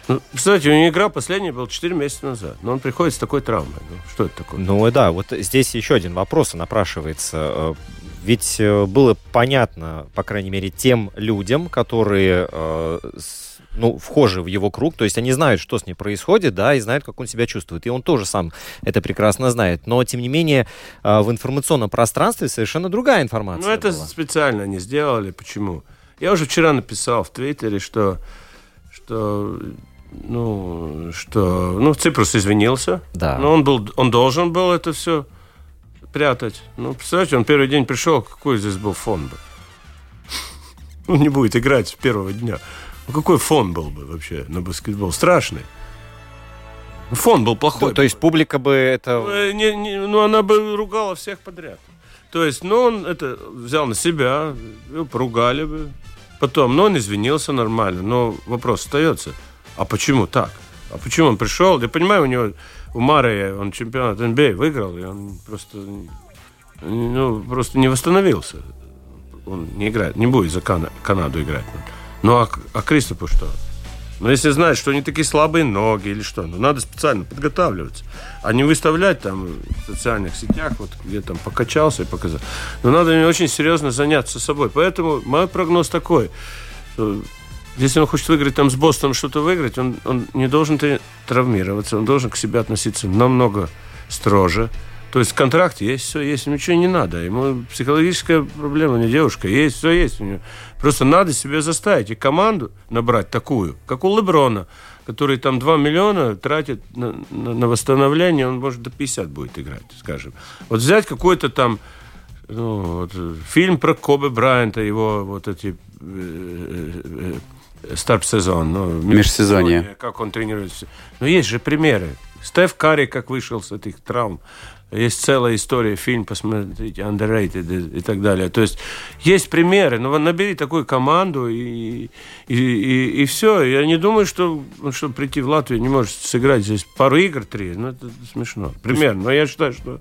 Ну, представляете, у него игра последняя была 4 месяца назад. Но он приходит с такой травмой. Ну, что это такое? Ну да, вот здесь еще один вопрос напрашивается. Э, Ведь э, было понятно, по крайней мере, тем людям, которые э, ну, вхожи в его круг, то есть они знают, что с ним происходит, да, и знают, как он себя чувствует. И он тоже сам это прекрасно знает. Но, тем не менее, э, в информационном пространстве совершенно другая информация Ну, это была. специально не сделали. Почему? Я уже вчера написал в Твиттере, что, что ну, что, ну, Ципрос извинился. Да. Но он был, он должен был это все прятать. Ну, представляете, он первый день пришел, какой здесь был фон бы? Он не будет играть с первого дня. Ну, какой фон был бы вообще на баскетбол? Страшный. Фон был плохой. То, то есть публика бы это... Э, не- не- ну, она бы ругала всех подряд. То есть, ну, он это взял на себя, поругали бы. Потом, ну, он извинился нормально, но вопрос остается. А почему так? А почему он пришел? Я понимаю, у него, у Мары, он чемпионат НБА выиграл, и он просто, ну, просто не восстановился. Он не играет, не будет за Кана- Канаду играть. Ну, а, а Кристопу что? Но если знать, что они такие слабые ноги или что, ну надо специально подготавливаться, а не выставлять там в социальных сетях, вот где там покачался и показал. Но надо мне очень серьезно заняться собой. Поэтому мой прогноз такой, если он хочет выиграть там с Бостоном что-то выиграть, он, он не должен травмироваться, он должен к себе относиться намного строже. То есть контракт есть, все есть, ничего не надо. Ему психологическая проблема, не девушка, есть, все есть у него. Просто надо себе заставить и команду набрать такую, как у Леброна, который там 2 миллиона тратит на, на- на восстановление, он может до 50 будет играть, скажем. Вот взять какой-то там ну, вот, э, фильм про Коби Брайанта, его вот эти э, э, старп-сезон, ну, Межсезонье. как он тренируется. Но есть же примеры. Стеф Карри как вышел с этих травм. Есть целая история, фильм, посмотрите, Underrated и, и так далее. То есть есть примеры, но вот набери такую команду и, и, и, и все. Я не думаю, что он, чтобы прийти в Латвию, не может сыграть здесь пару игр, три. Ну, это смешно. Примерно. Но я считаю, что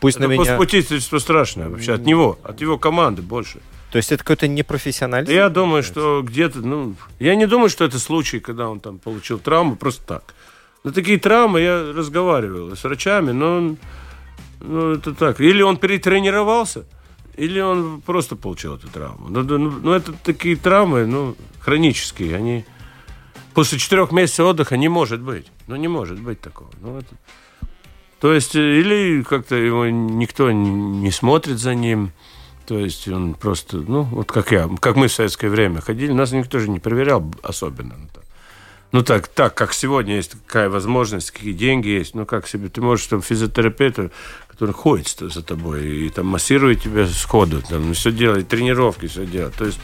Пусть на это меня... попустительство страшное вообще от него, от его команды больше. То есть это какой-то непрофессионализм? Я думаю, что где-то, ну, я не думаю, что это случай, когда он там получил травму просто так. Но такие травмы я разговаривал с врачами, но он, ну, это так. Или он перетренировался, или он просто получил эту травму. Ну, ну, ну это такие травмы, ну, хронические, они после четырех месяцев отдыха не может быть. Ну, не может быть такого. Ну, это... То есть, э, или как-то его никто не смотрит за ним, то есть он просто, ну, вот как я, как мы в советское время ходили, нас никто же не проверял особенно. Ну так, так, как сегодня есть такая возможность, какие деньги есть, ну как себе, ты можешь там физиотерапевту, который ходит за тобой и там массирует тебя сходу, там все делает, тренировки все делает. То есть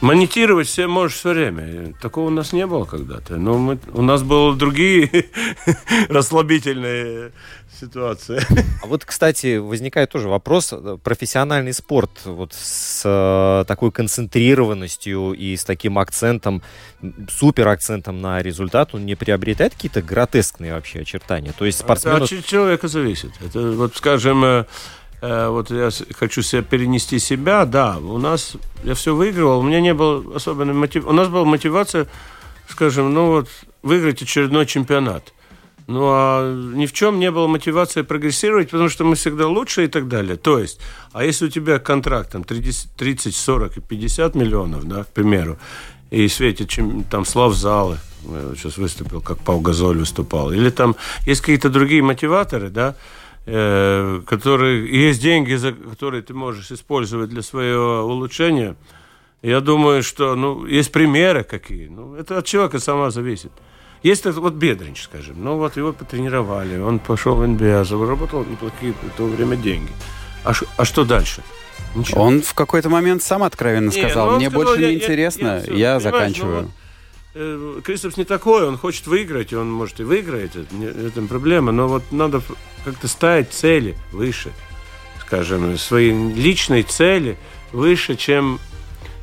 монетировать все можешь все время. Такого у нас не было когда-то. Но мы, у нас были другие расслабительные ситуация. А вот, кстати, возникает тоже вопрос. Профессиональный спорт вот с э, такой концентрированностью и с таким акцентом, супер акцентом на результат, он не приобретает какие-то гротескные вообще очертания? То есть спортсмен... от человека зависит. Это вот, скажем, э, э, вот я хочу себя перенести себя, да, у нас, я все выигрывал, у меня не было особенной мотивации, у нас была мотивация, скажем, ну вот, выиграть очередной чемпионат. Ну, а ни в чем не было мотивации прогрессировать, потому что мы всегда лучше и так далее. То есть, а если у тебя контракт там 30, 30 40 и 50 миллионов, да, к примеру, и светит чем, там слав залы, сейчас выступил, как Пау Газоль выступал, или там есть какие-то другие мотиваторы, да, э, которые, есть деньги, за которые ты можешь использовать для своего улучшения, я думаю, что, ну, есть примеры какие, ну, это от человека сама зависит. Есть вот Бедринч, скажем. Ну вот его потренировали, он пошел в НБА, заработал неплохие в то время деньги. А, ш, а что дальше? Ничего. Он в какой-то момент сам откровенно не, сказал, ну, мне сказал, больше я, не интересно, я, я, я заканчиваю. Ну, вот, э, Кристопс не такой, он хочет выиграть, и он может и выиграет, это, это проблема, но вот надо как-то ставить цели выше, скажем, свои личные цели выше, чем,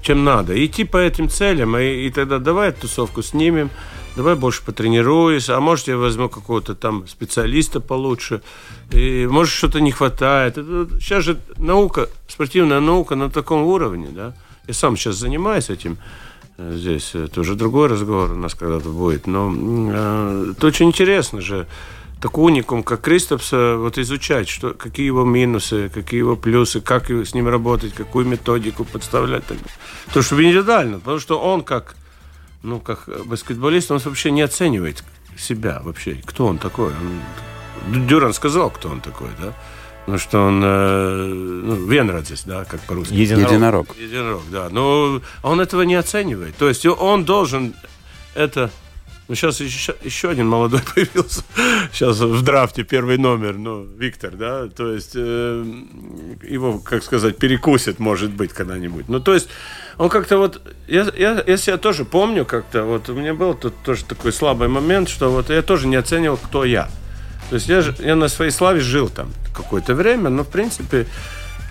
чем надо. Идти по этим целям, и, и тогда давай тусовку снимем, давай больше потренируюсь, а может я возьму какого-то там специалиста получше, и может что-то не хватает. Это, сейчас же наука, спортивная наука на таком уровне, да. Я сам сейчас занимаюсь этим э, здесь. Это уже другой разговор у нас когда-то будет. Но э, это очень интересно же такой уникум, как Кристопса, вот изучать, что, какие его минусы, какие его плюсы, как с ним работать, какую методику подставлять. То, что индивидуально, потому что он как ну, как баскетболист, он вообще не оценивает себя вообще. Кто он такой? Он... Дюран сказал, кто он такой, да? Ну, что он э, ну, Венрадзис, да, как по-русски. Единорог. Единорог. Единорог, да. Но он этого не оценивает. То есть он должен это... Ну, сейчас еще, еще один молодой появился. Сейчас в драфте первый номер, ну, Виктор, да. То есть э, его, как сказать, перекусит, может быть, когда-нибудь. Ну, то есть он как-то вот, я, я, я себя тоже помню как-то, вот у меня был тут тоже такой слабый момент, что вот я тоже не оценивал, кто я. То есть я, я на своей славе жил там какое-то время, но в принципе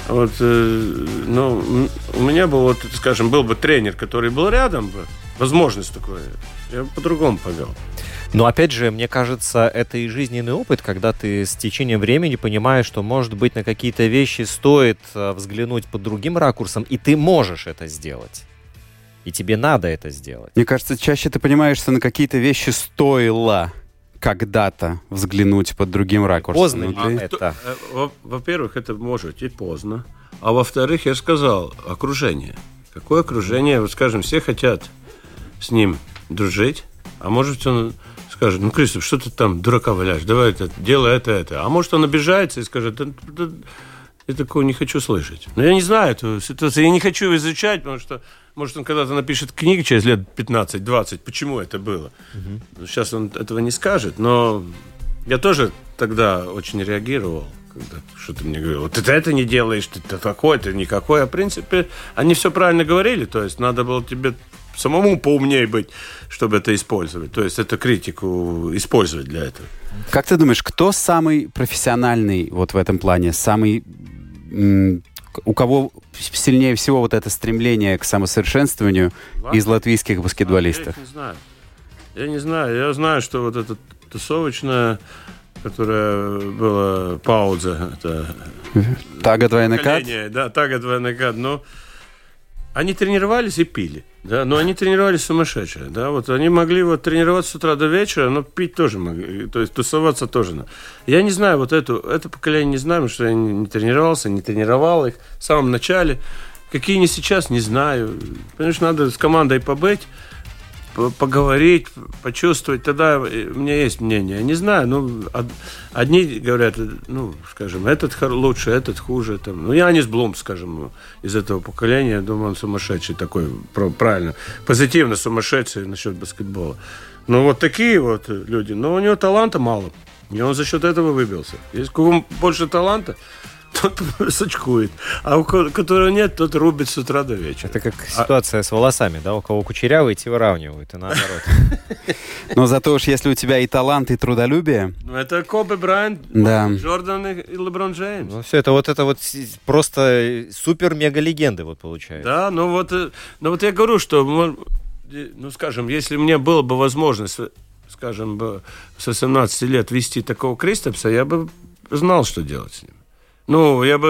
вот, э, ну, у меня был, вот, скажем, был бы тренер, который был рядом, бы, возможность такой, я по-другому повел. Но опять же, мне кажется, это и жизненный опыт, когда ты с течением времени понимаешь, что, может быть, на какие-то вещи стоит э, взглянуть под другим ракурсом, и ты можешь это сделать. И тебе надо это сделать. Мне кажется, чаще ты понимаешь, что на какие-то вещи стоило когда-то взглянуть под другим ракурсом. Поздно ли а, это? Э, во-первых, это может и поздно. А во-вторых, я сказал, окружение. Какое окружение? Вот, скажем, все хотят с ним дружить, а может он скажет, ну, Кристоф, что ты там дурака валяешь, давай это, делай это, это. А может, он обижается и скажет, да, да, я такого не хочу слышать. Но я не знаю эту ситуацию, я не хочу изучать, потому что, может, он когда-то напишет книги через лет 15-20, почему это было. Угу. Сейчас он этого не скажет, но я тоже тогда очень реагировал когда что ты мне говорил, вот ты это не делаешь, ты такой, ты никакой. А в принципе, они все правильно говорили, то есть надо было тебе самому поумнее быть, чтобы это использовать. То есть эту критику использовать для этого. Как ты думаешь, кто самый профессиональный вот в этом плане, самый у кого сильнее всего вот это стремление к самосовершенствованию Ладно. из латвийских баскетболистов? Я не знаю. Я не знаю. Я знаю, что вот эта тусовочная, которая была пауза, это... Тага двойной Да, тага двойной Но они тренировались и пили. Да, но они тренировались сумасшедшие, да, вот они могли вот тренироваться с утра до вечера, но пить тоже могли, то есть тусоваться тоже. Я не знаю, вот эту, это поколение не знаю, что я не тренировался, не тренировал их в самом начале. Какие они сейчас, не знаю. Конечно, надо с командой побыть, поговорить, почувствовать, тогда у меня есть мнение. Я не знаю, ну, одни говорят, ну, скажем, этот лучше, этот хуже. Там. Ну, я не с Блум, скажем, из этого поколения, я думаю, он сумасшедший такой, правильно, позитивно сумасшедший насчет баскетбола. Ну, вот такие вот люди. Но у него таланта мало. И он за счет этого выбился. Если у больше таланта, тот сочкует. А у которого нет, тот рубит с утра до вечера. Это как а ситуация а... с волосами, да? У кого кучерявые, те выравнивают, и наоборот. Но зато уж если у тебя и талант, и трудолюбие... Ну, это Коби Брайант, да. Джордан и Леброн Джеймс. Ну, все это вот это вот просто супер-мега-легенды вот получается. Да, ну вот, э, ну вот я говорю, что, ну, скажем, если мне было бы возможность, скажем, с 18 лет вести такого Кристопса, я бы знал, что делать с ним. Ну, я бы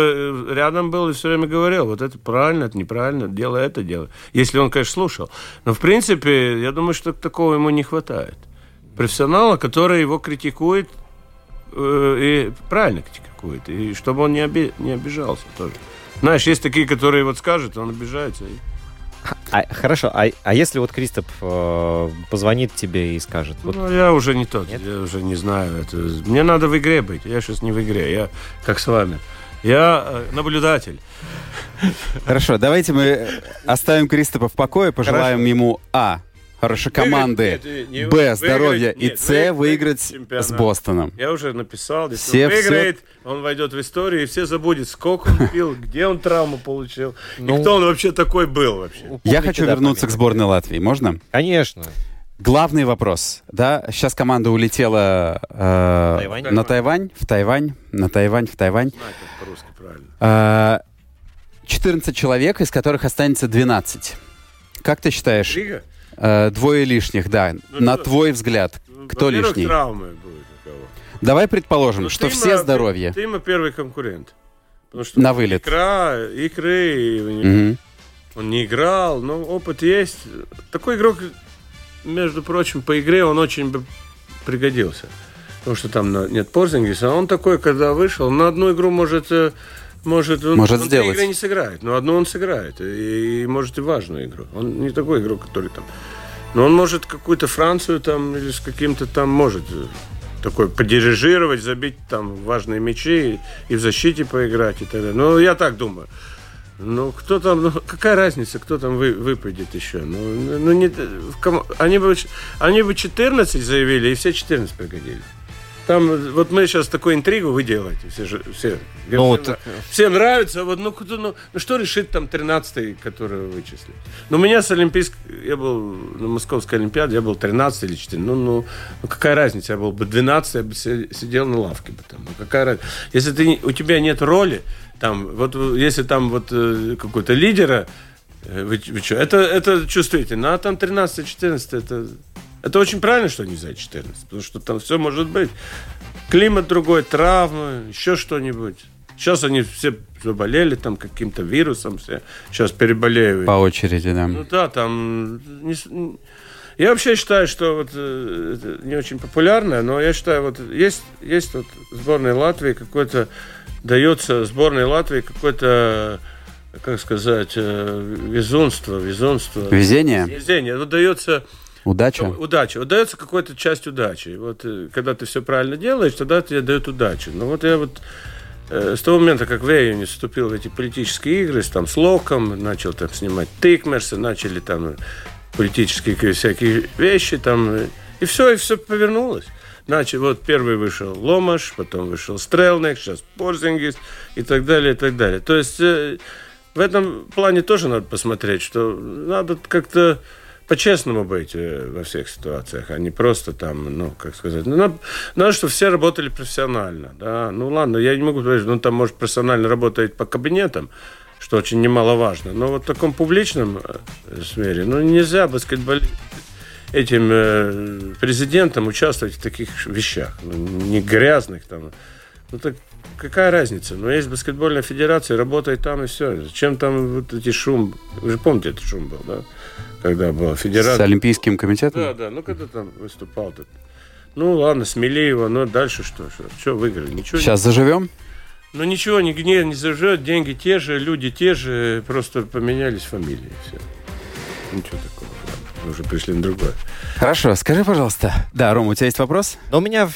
э, рядом был и все время говорил, вот это правильно, это неправильно, делай это, делай. Если он, конечно, слушал. Но, в принципе, я думаю, что такого ему не хватает. Профессионала, который его критикует, э, и правильно критикует, и чтобы он не, оби не обижался тоже. Знаешь, есть такие, которые вот скажут, он обижается. И... А, хорошо, а, а если вот Кристоп э, позвонит тебе и скажет? Вот... Ну, я уже не тот, Нет? я уже не знаю. Это... Мне надо в игре быть, я сейчас не в игре, я как с вами. Я э, наблюдатель. Хорошо, давайте мы оставим Кристопа в покое, пожелаем Хорошо. ему А хорошей команды, нет, нет, Б, здоровья и С, выиграть с Бостоном. Я уже написал, если все, он выиграет, все... он войдет в историю, и все забудет, сколько он пил, где он травму получил, ну, и кто он вообще такой был вообще. Я хочу вернуться к сборной Латвии, можно? Конечно. Главный вопрос, да, сейчас команда улетела э, Тайвань? на Тайвань, в Тайвань, на Тайвань, в Тайвань. по-русски правильно. 14 э, человек, из которых останется 12. Как ты считаешь? Рига? Э, двое лишних, да. Ну, На ну, твой взгляд, кто лишний? травмы будет у кого. Давай предположим, ну, что все здоровье. Тима первый конкурент. Потому что На вылет. Икра, икры, угу. он не играл, но опыт есть. Такой игрок, между прочим, по игре он очень бы пригодился. Потому что там нет Порзингиса. Он такой, когда вышел, на одну игру может э, может, он, может он сделать. игры не сыграет, но одну он сыграет. И, и может и важную игру. Он не такой игрок, который там... Но он может какую-то Францию там или с каким-то там может э, такой подирижировать, забить там важные мячи и, и в защите поиграть и так далее. Ну, я так думаю. Ну, кто там, ну, какая разница, кто там вы, выпадет еще? Ну, ну не, они, бы, они бы 14 заявили, и все 14 пригодились. Там, вот мы сейчас такую интригу вы делаете, все же, все. Ну, вот, всем, всем нравится, вот, ну, ну, ну, что решит там 13-й, который вычислит? Ну, у меня с Олимпийской, я был на Московской Олимпиаде, я был 13 или 14, ну, ну, ну, какая разница, я был бы 12, я бы сидел на лавке бы там, ну, какая разница? Если ты, у тебя нет роли, там, вот, если там вот э, какой-то лидера, э, вы, вы что, это, это чувствуете, ну, а там 13-14, это это очень правильно, что они за 14, потому что там все может быть. Климат другой, травмы, еще что-нибудь. Сейчас они все заболели там каким-то вирусом, все сейчас переболеют. По очереди, да. Ну да, там... Не, я вообще считаю, что вот э, это не очень популярное, но я считаю, вот есть, есть вот сборной Латвии какой-то, дается сборной Латвии какой-то, как сказать, э, везунство, везунство. Везение? Везение. Вот дается Удача? Удача. Удается какая-то часть удачи. Вот э, когда ты все правильно делаешь, тогда тебе дают удачу. Но вот я вот э, с того момента, как Вейюни вступил в эти политические игры, с, там, с Локом, начал там снимать Тикмерсы, начали там политические всякие вещи, там, и все, и все повернулось. Значит, вот первый вышел Ломаш, потом вышел Стрелник, сейчас Порзингис и так далее, и так далее. То есть э, в этом плане тоже надо посмотреть, что надо как-то по-честному быть э, во всех ситуациях, а не просто там, ну, как сказать, ну, надо, надо чтобы все работали профессионально, да, ну, ладно, я не могу говорить, ну, там, может, профессионально работать по кабинетам, что очень немаловажно, но вот в таком публичном э, сфере, ну, нельзя баскетболистам этим э, президентам участвовать в таких вещах, ну, не грязных там, Ну так какая разница? Ну, есть баскетбольная федерация, работает там и все. Зачем там вот эти шум? Вы же помните, этот шум был, да? Когда была федерация. С Олимпийским комитетом? Да, да. Ну, когда там выступал тут. Ну, ладно, смели его, но дальше что? Что, что выиграли? Ничего Сейчас заживем? Ну, ничего не, не, не заживет, деньги те же, люди те же, просто поменялись фамилии, все. Ничего такого. Мы уже пришли на другое. Хорошо, скажи, пожалуйста. Да, Рома, у тебя есть вопрос? Но у меня,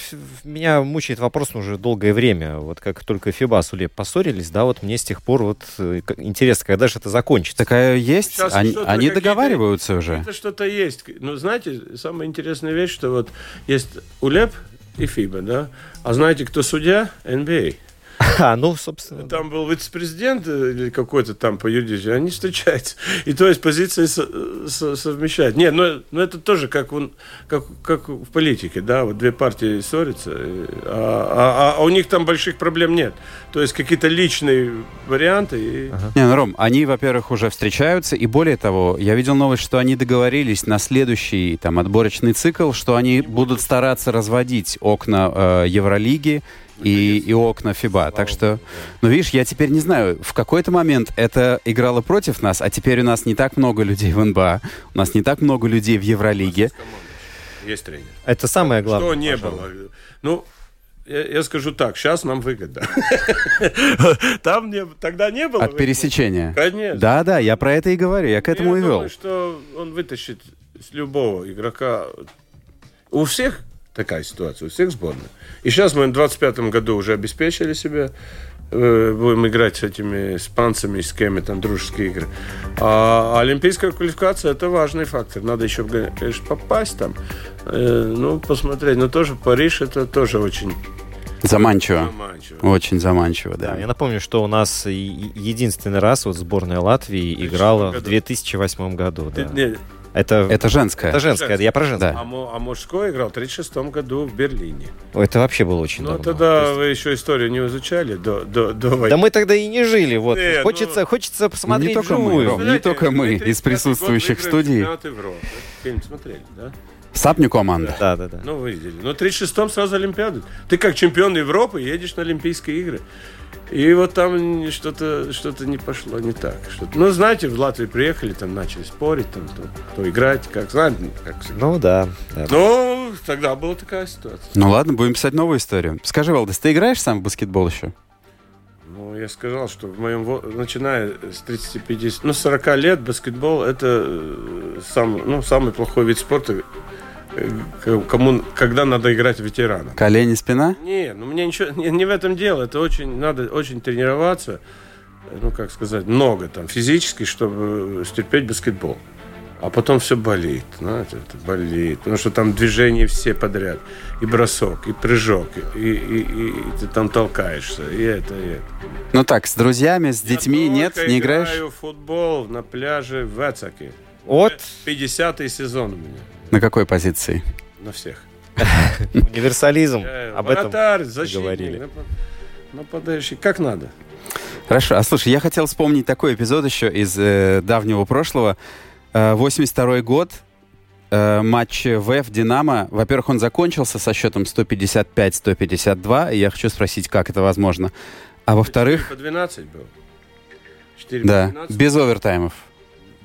меня мучает вопрос уже долгое время. Вот как только Фиба с Улеп поссорились, да, вот мне с тех пор вот э, интересно, когда же это закончится. Такая есть? Сейчас они они договариваются уже? Это что-то есть. Ну, знаете, самая интересная вещь, что вот есть УЛЕП и ФИБА, да? А знаете, кто судья? НБА. А, ну, собственно, Там был вице-президент э, или какой-то там по юридически, они встречаются. И то есть позиции со- со- совмещают. Нет, но, но это тоже как, он, как, как в политике, да, вот две партии ссорятся, э, а, а- а у них там больших проблем нет. То есть какие-то личные варианты. и- Не, ну, Ром, они, во-первых, уже встречаются, и более того, я видел новость, что они договорились на следующий там отборочный цикл, что они будут стараться разводить окна э, Евролиги и, и окна ФИБА. Так что, ну видишь, я теперь не знаю, в какой-то момент это играло против нас, а теперь у нас не так много людей в НБА, у нас не так много людей в Евролиге. Есть тренер. это самое главное. Что не пожалуй. было. Ну, я, я скажу так, сейчас нам выгодно. Там не, тогда не было. От выгодно. пересечения. Конечно. Да, да, я про это и говорю, я к этому я и вел. думаю, что он вытащит с любого игрока. У всех такая ситуация, у всех сборных. И сейчас мы в 25 году уже обеспечили себя. э, Будем играть с этими испанцами, с кем там дружеские игры. А олимпийская квалификация это важный фактор. Надо еще, конечно, попасть там. Э, Ну, посмотреть. Но тоже Париж это тоже очень Заманчиво. заманчиво. Очень заманчиво, Да, да. я напомню, что у нас единственный раз вот сборная Латвии играла в году. 2008 году. Да. Это, Это женское. это женская, я про женское. Да. а, а мужской играл в 36 году в Берлине. Ой, Это вообще было очень Ну, давно. тогда То есть- вы еще историю не изучали до, до, до войны. Да мы тогда и не жили. Вот. Не, ну- хочется, хочется посмотреть Не только мы, вживую. Ром. не только мы из 35-й присутствующих в студии. чемпионат Европы. Фильм смотрели, да? Сапню команда. Да, да, да. Ну, вы видели. Ну, в 36-м сразу Олимпиаду. Ты как чемпион Европы едешь на Олимпийские игры. И вот там что-то что не пошло не так. Что ну, знаете, в Латвию приехали, там начали спорить, там, кто, кто играть, как, знаете, как всегда. Ну да. да. Ну, тогда была такая ситуация. Ну ладно, будем писать новую историю. Скажи, Валдес, ты играешь сам в баскетбол еще? Ну, я сказал, что в моем начиная с 30-50, ну, 40 лет баскетбол это э, сам, ну, самый плохой вид спорта, кому, когда надо играть ветерана. Колени, спина? Не, ну мне ничего не, не в этом дело. Это очень надо очень тренироваться, э, ну как сказать, много там физически, чтобы стерпеть баскетбол. А потом все болит, знаете, это болит, потому что там движения все подряд, и бросок, и прыжок, и, и- и- и ты там толкаешься, и это, и это. Ну так, с друзьями, с детьми Я нет, не играешь? играю в футбол на пляже в Эцаке. От 50-й сезон у меня На какой позиции? на всех. универсализм. Об этом говорили. напад- нападающий, как надо. Хорошо. А слушай, я хотел вспомнить такой эпизод еще из э, давнего прошлого. Э, 82 год, э, матч ВФ «Динамо». Во-первых, он закончился со счетом 155-152, и я хочу спросить, как это возможно. А во-вторых, по 12 был. 4 да, по 12. без овертаймов.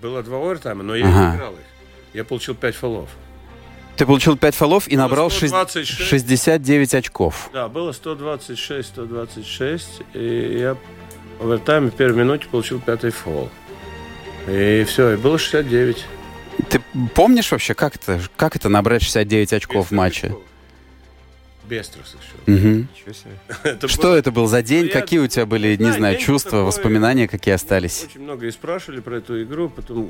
Было два овертайма, но я Ага. не играл их. Я получил 5 фолов. Ты получил 5 фолов и Было набрал шесть- 126. 69 очков. Да, было 126, 126. И я в овертайме в первой минуте получил пятый фол. И все, и было 69. Ты помнишь вообще, как это, как это набрать 69 очков в матче? Без трусов еще. Себе. Это Что было- это был за день? Ну, я Какие у тебя были, не знаю, чувства, такой- воспоминания, какие остались? Очень много и спрашивали про эту игру, потом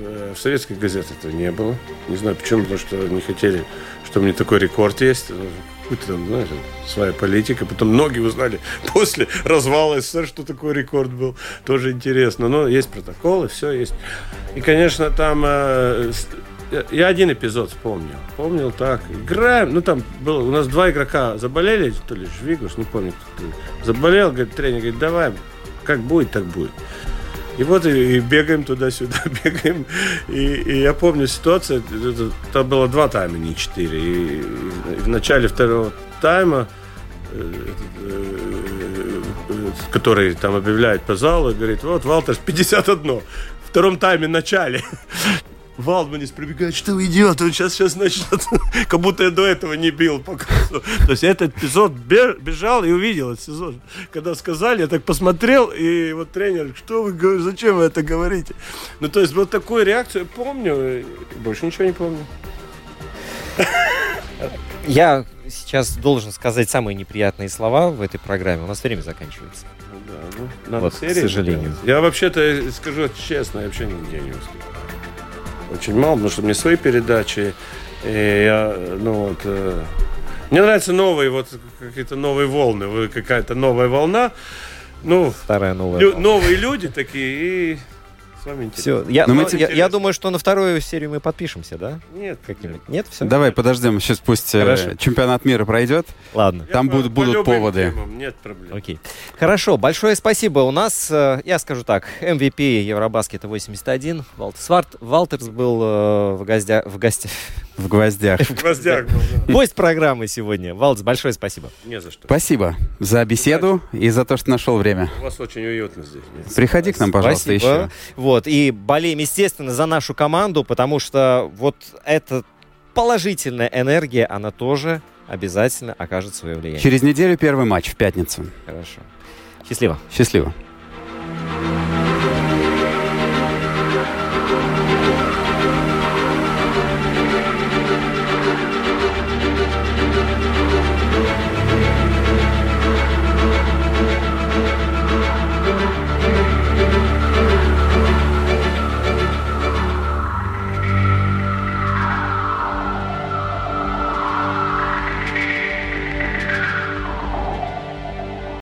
э, в советских газетах этого не было. Не знаю почему, потому что не хотели, что у меня такой рекорд есть. Ну, Какой-то там, знаешь, своя политика. Потом многие узнали после развала СССР, что такой рекорд был. Тоже интересно. Но есть протоколы, все есть. И, конечно, там... э, я- один эпизод вспомнил. Помнил так. Играем. Ну, там было... У нас два игрока заболели, то ли Жвигус, не помню. кто. Заболел, говорит, тренер говорит, давай, как будет, так будет. И вот и, и бегаем туда-сюда, бегаем. И, и я помню ситуацию, это- там было два тайма, не четыре. И, и в начале второго тайма э, э, э, который там объявляет по залу, говорит, вот, Валтерс 51. В втором тайме начале. Валдманис прибегает, что идиот, он сейчас, сейчас начнет, как будто я до этого не бил по красу. То есть этот эпизод бежал и увидел этот сезон. Когда сказали, я так посмотрел, и вот тренер, что вы говорите, зачем вы это говорите? Ну, то есть вот такую реакцию я помню, больше ничего не помню. Я сейчас должен сказать самые неприятные слова в этой программе. У нас время заканчивается. Ну, да, ну, надо вот, к сожалению. Я вообще-то, скажу честно, я вообще нигде не успеваю. Очень мало, потому что мне свои передачи. И я, ну вот, э, мне нравятся новые, вот какие-то новые волны, какая-то новая волна. Ну, Старая новая. Лю- новые люди такие и с вами интересно. Все, я, ну, я, я думаю, что на вторую серию мы подпишемся, да? Нет. Как-нибудь? Нет, все? Давай подождем, сейчас пусть э, Хорошо. чемпионат мира пройдет. Ладно. Там Я будут, по- будут поводы. темам, Нет проблем. Окей. Хорошо, большое спасибо. У нас, э, я скажу так, MVP Евробаскета 81. Валтерс, Сварт, Валтерс был э, в, гостя, в гостях. В гвоздях. В гвоздях был, да. Гость программы сегодня. Валтерс, большое спасибо. Не за что. Спасибо за беседу и за то, что нашел время. У вас очень уютно здесь. Нет? Приходи к нам, пожалуйста, Спасибо. еще. Вот, и болеем, естественно, за нашу команду, потому что вот эта положительная энергия, она тоже обязательно окажет свое влияние. Через неделю первый матч в пятницу. Хорошо. Счастливо. Счастливо.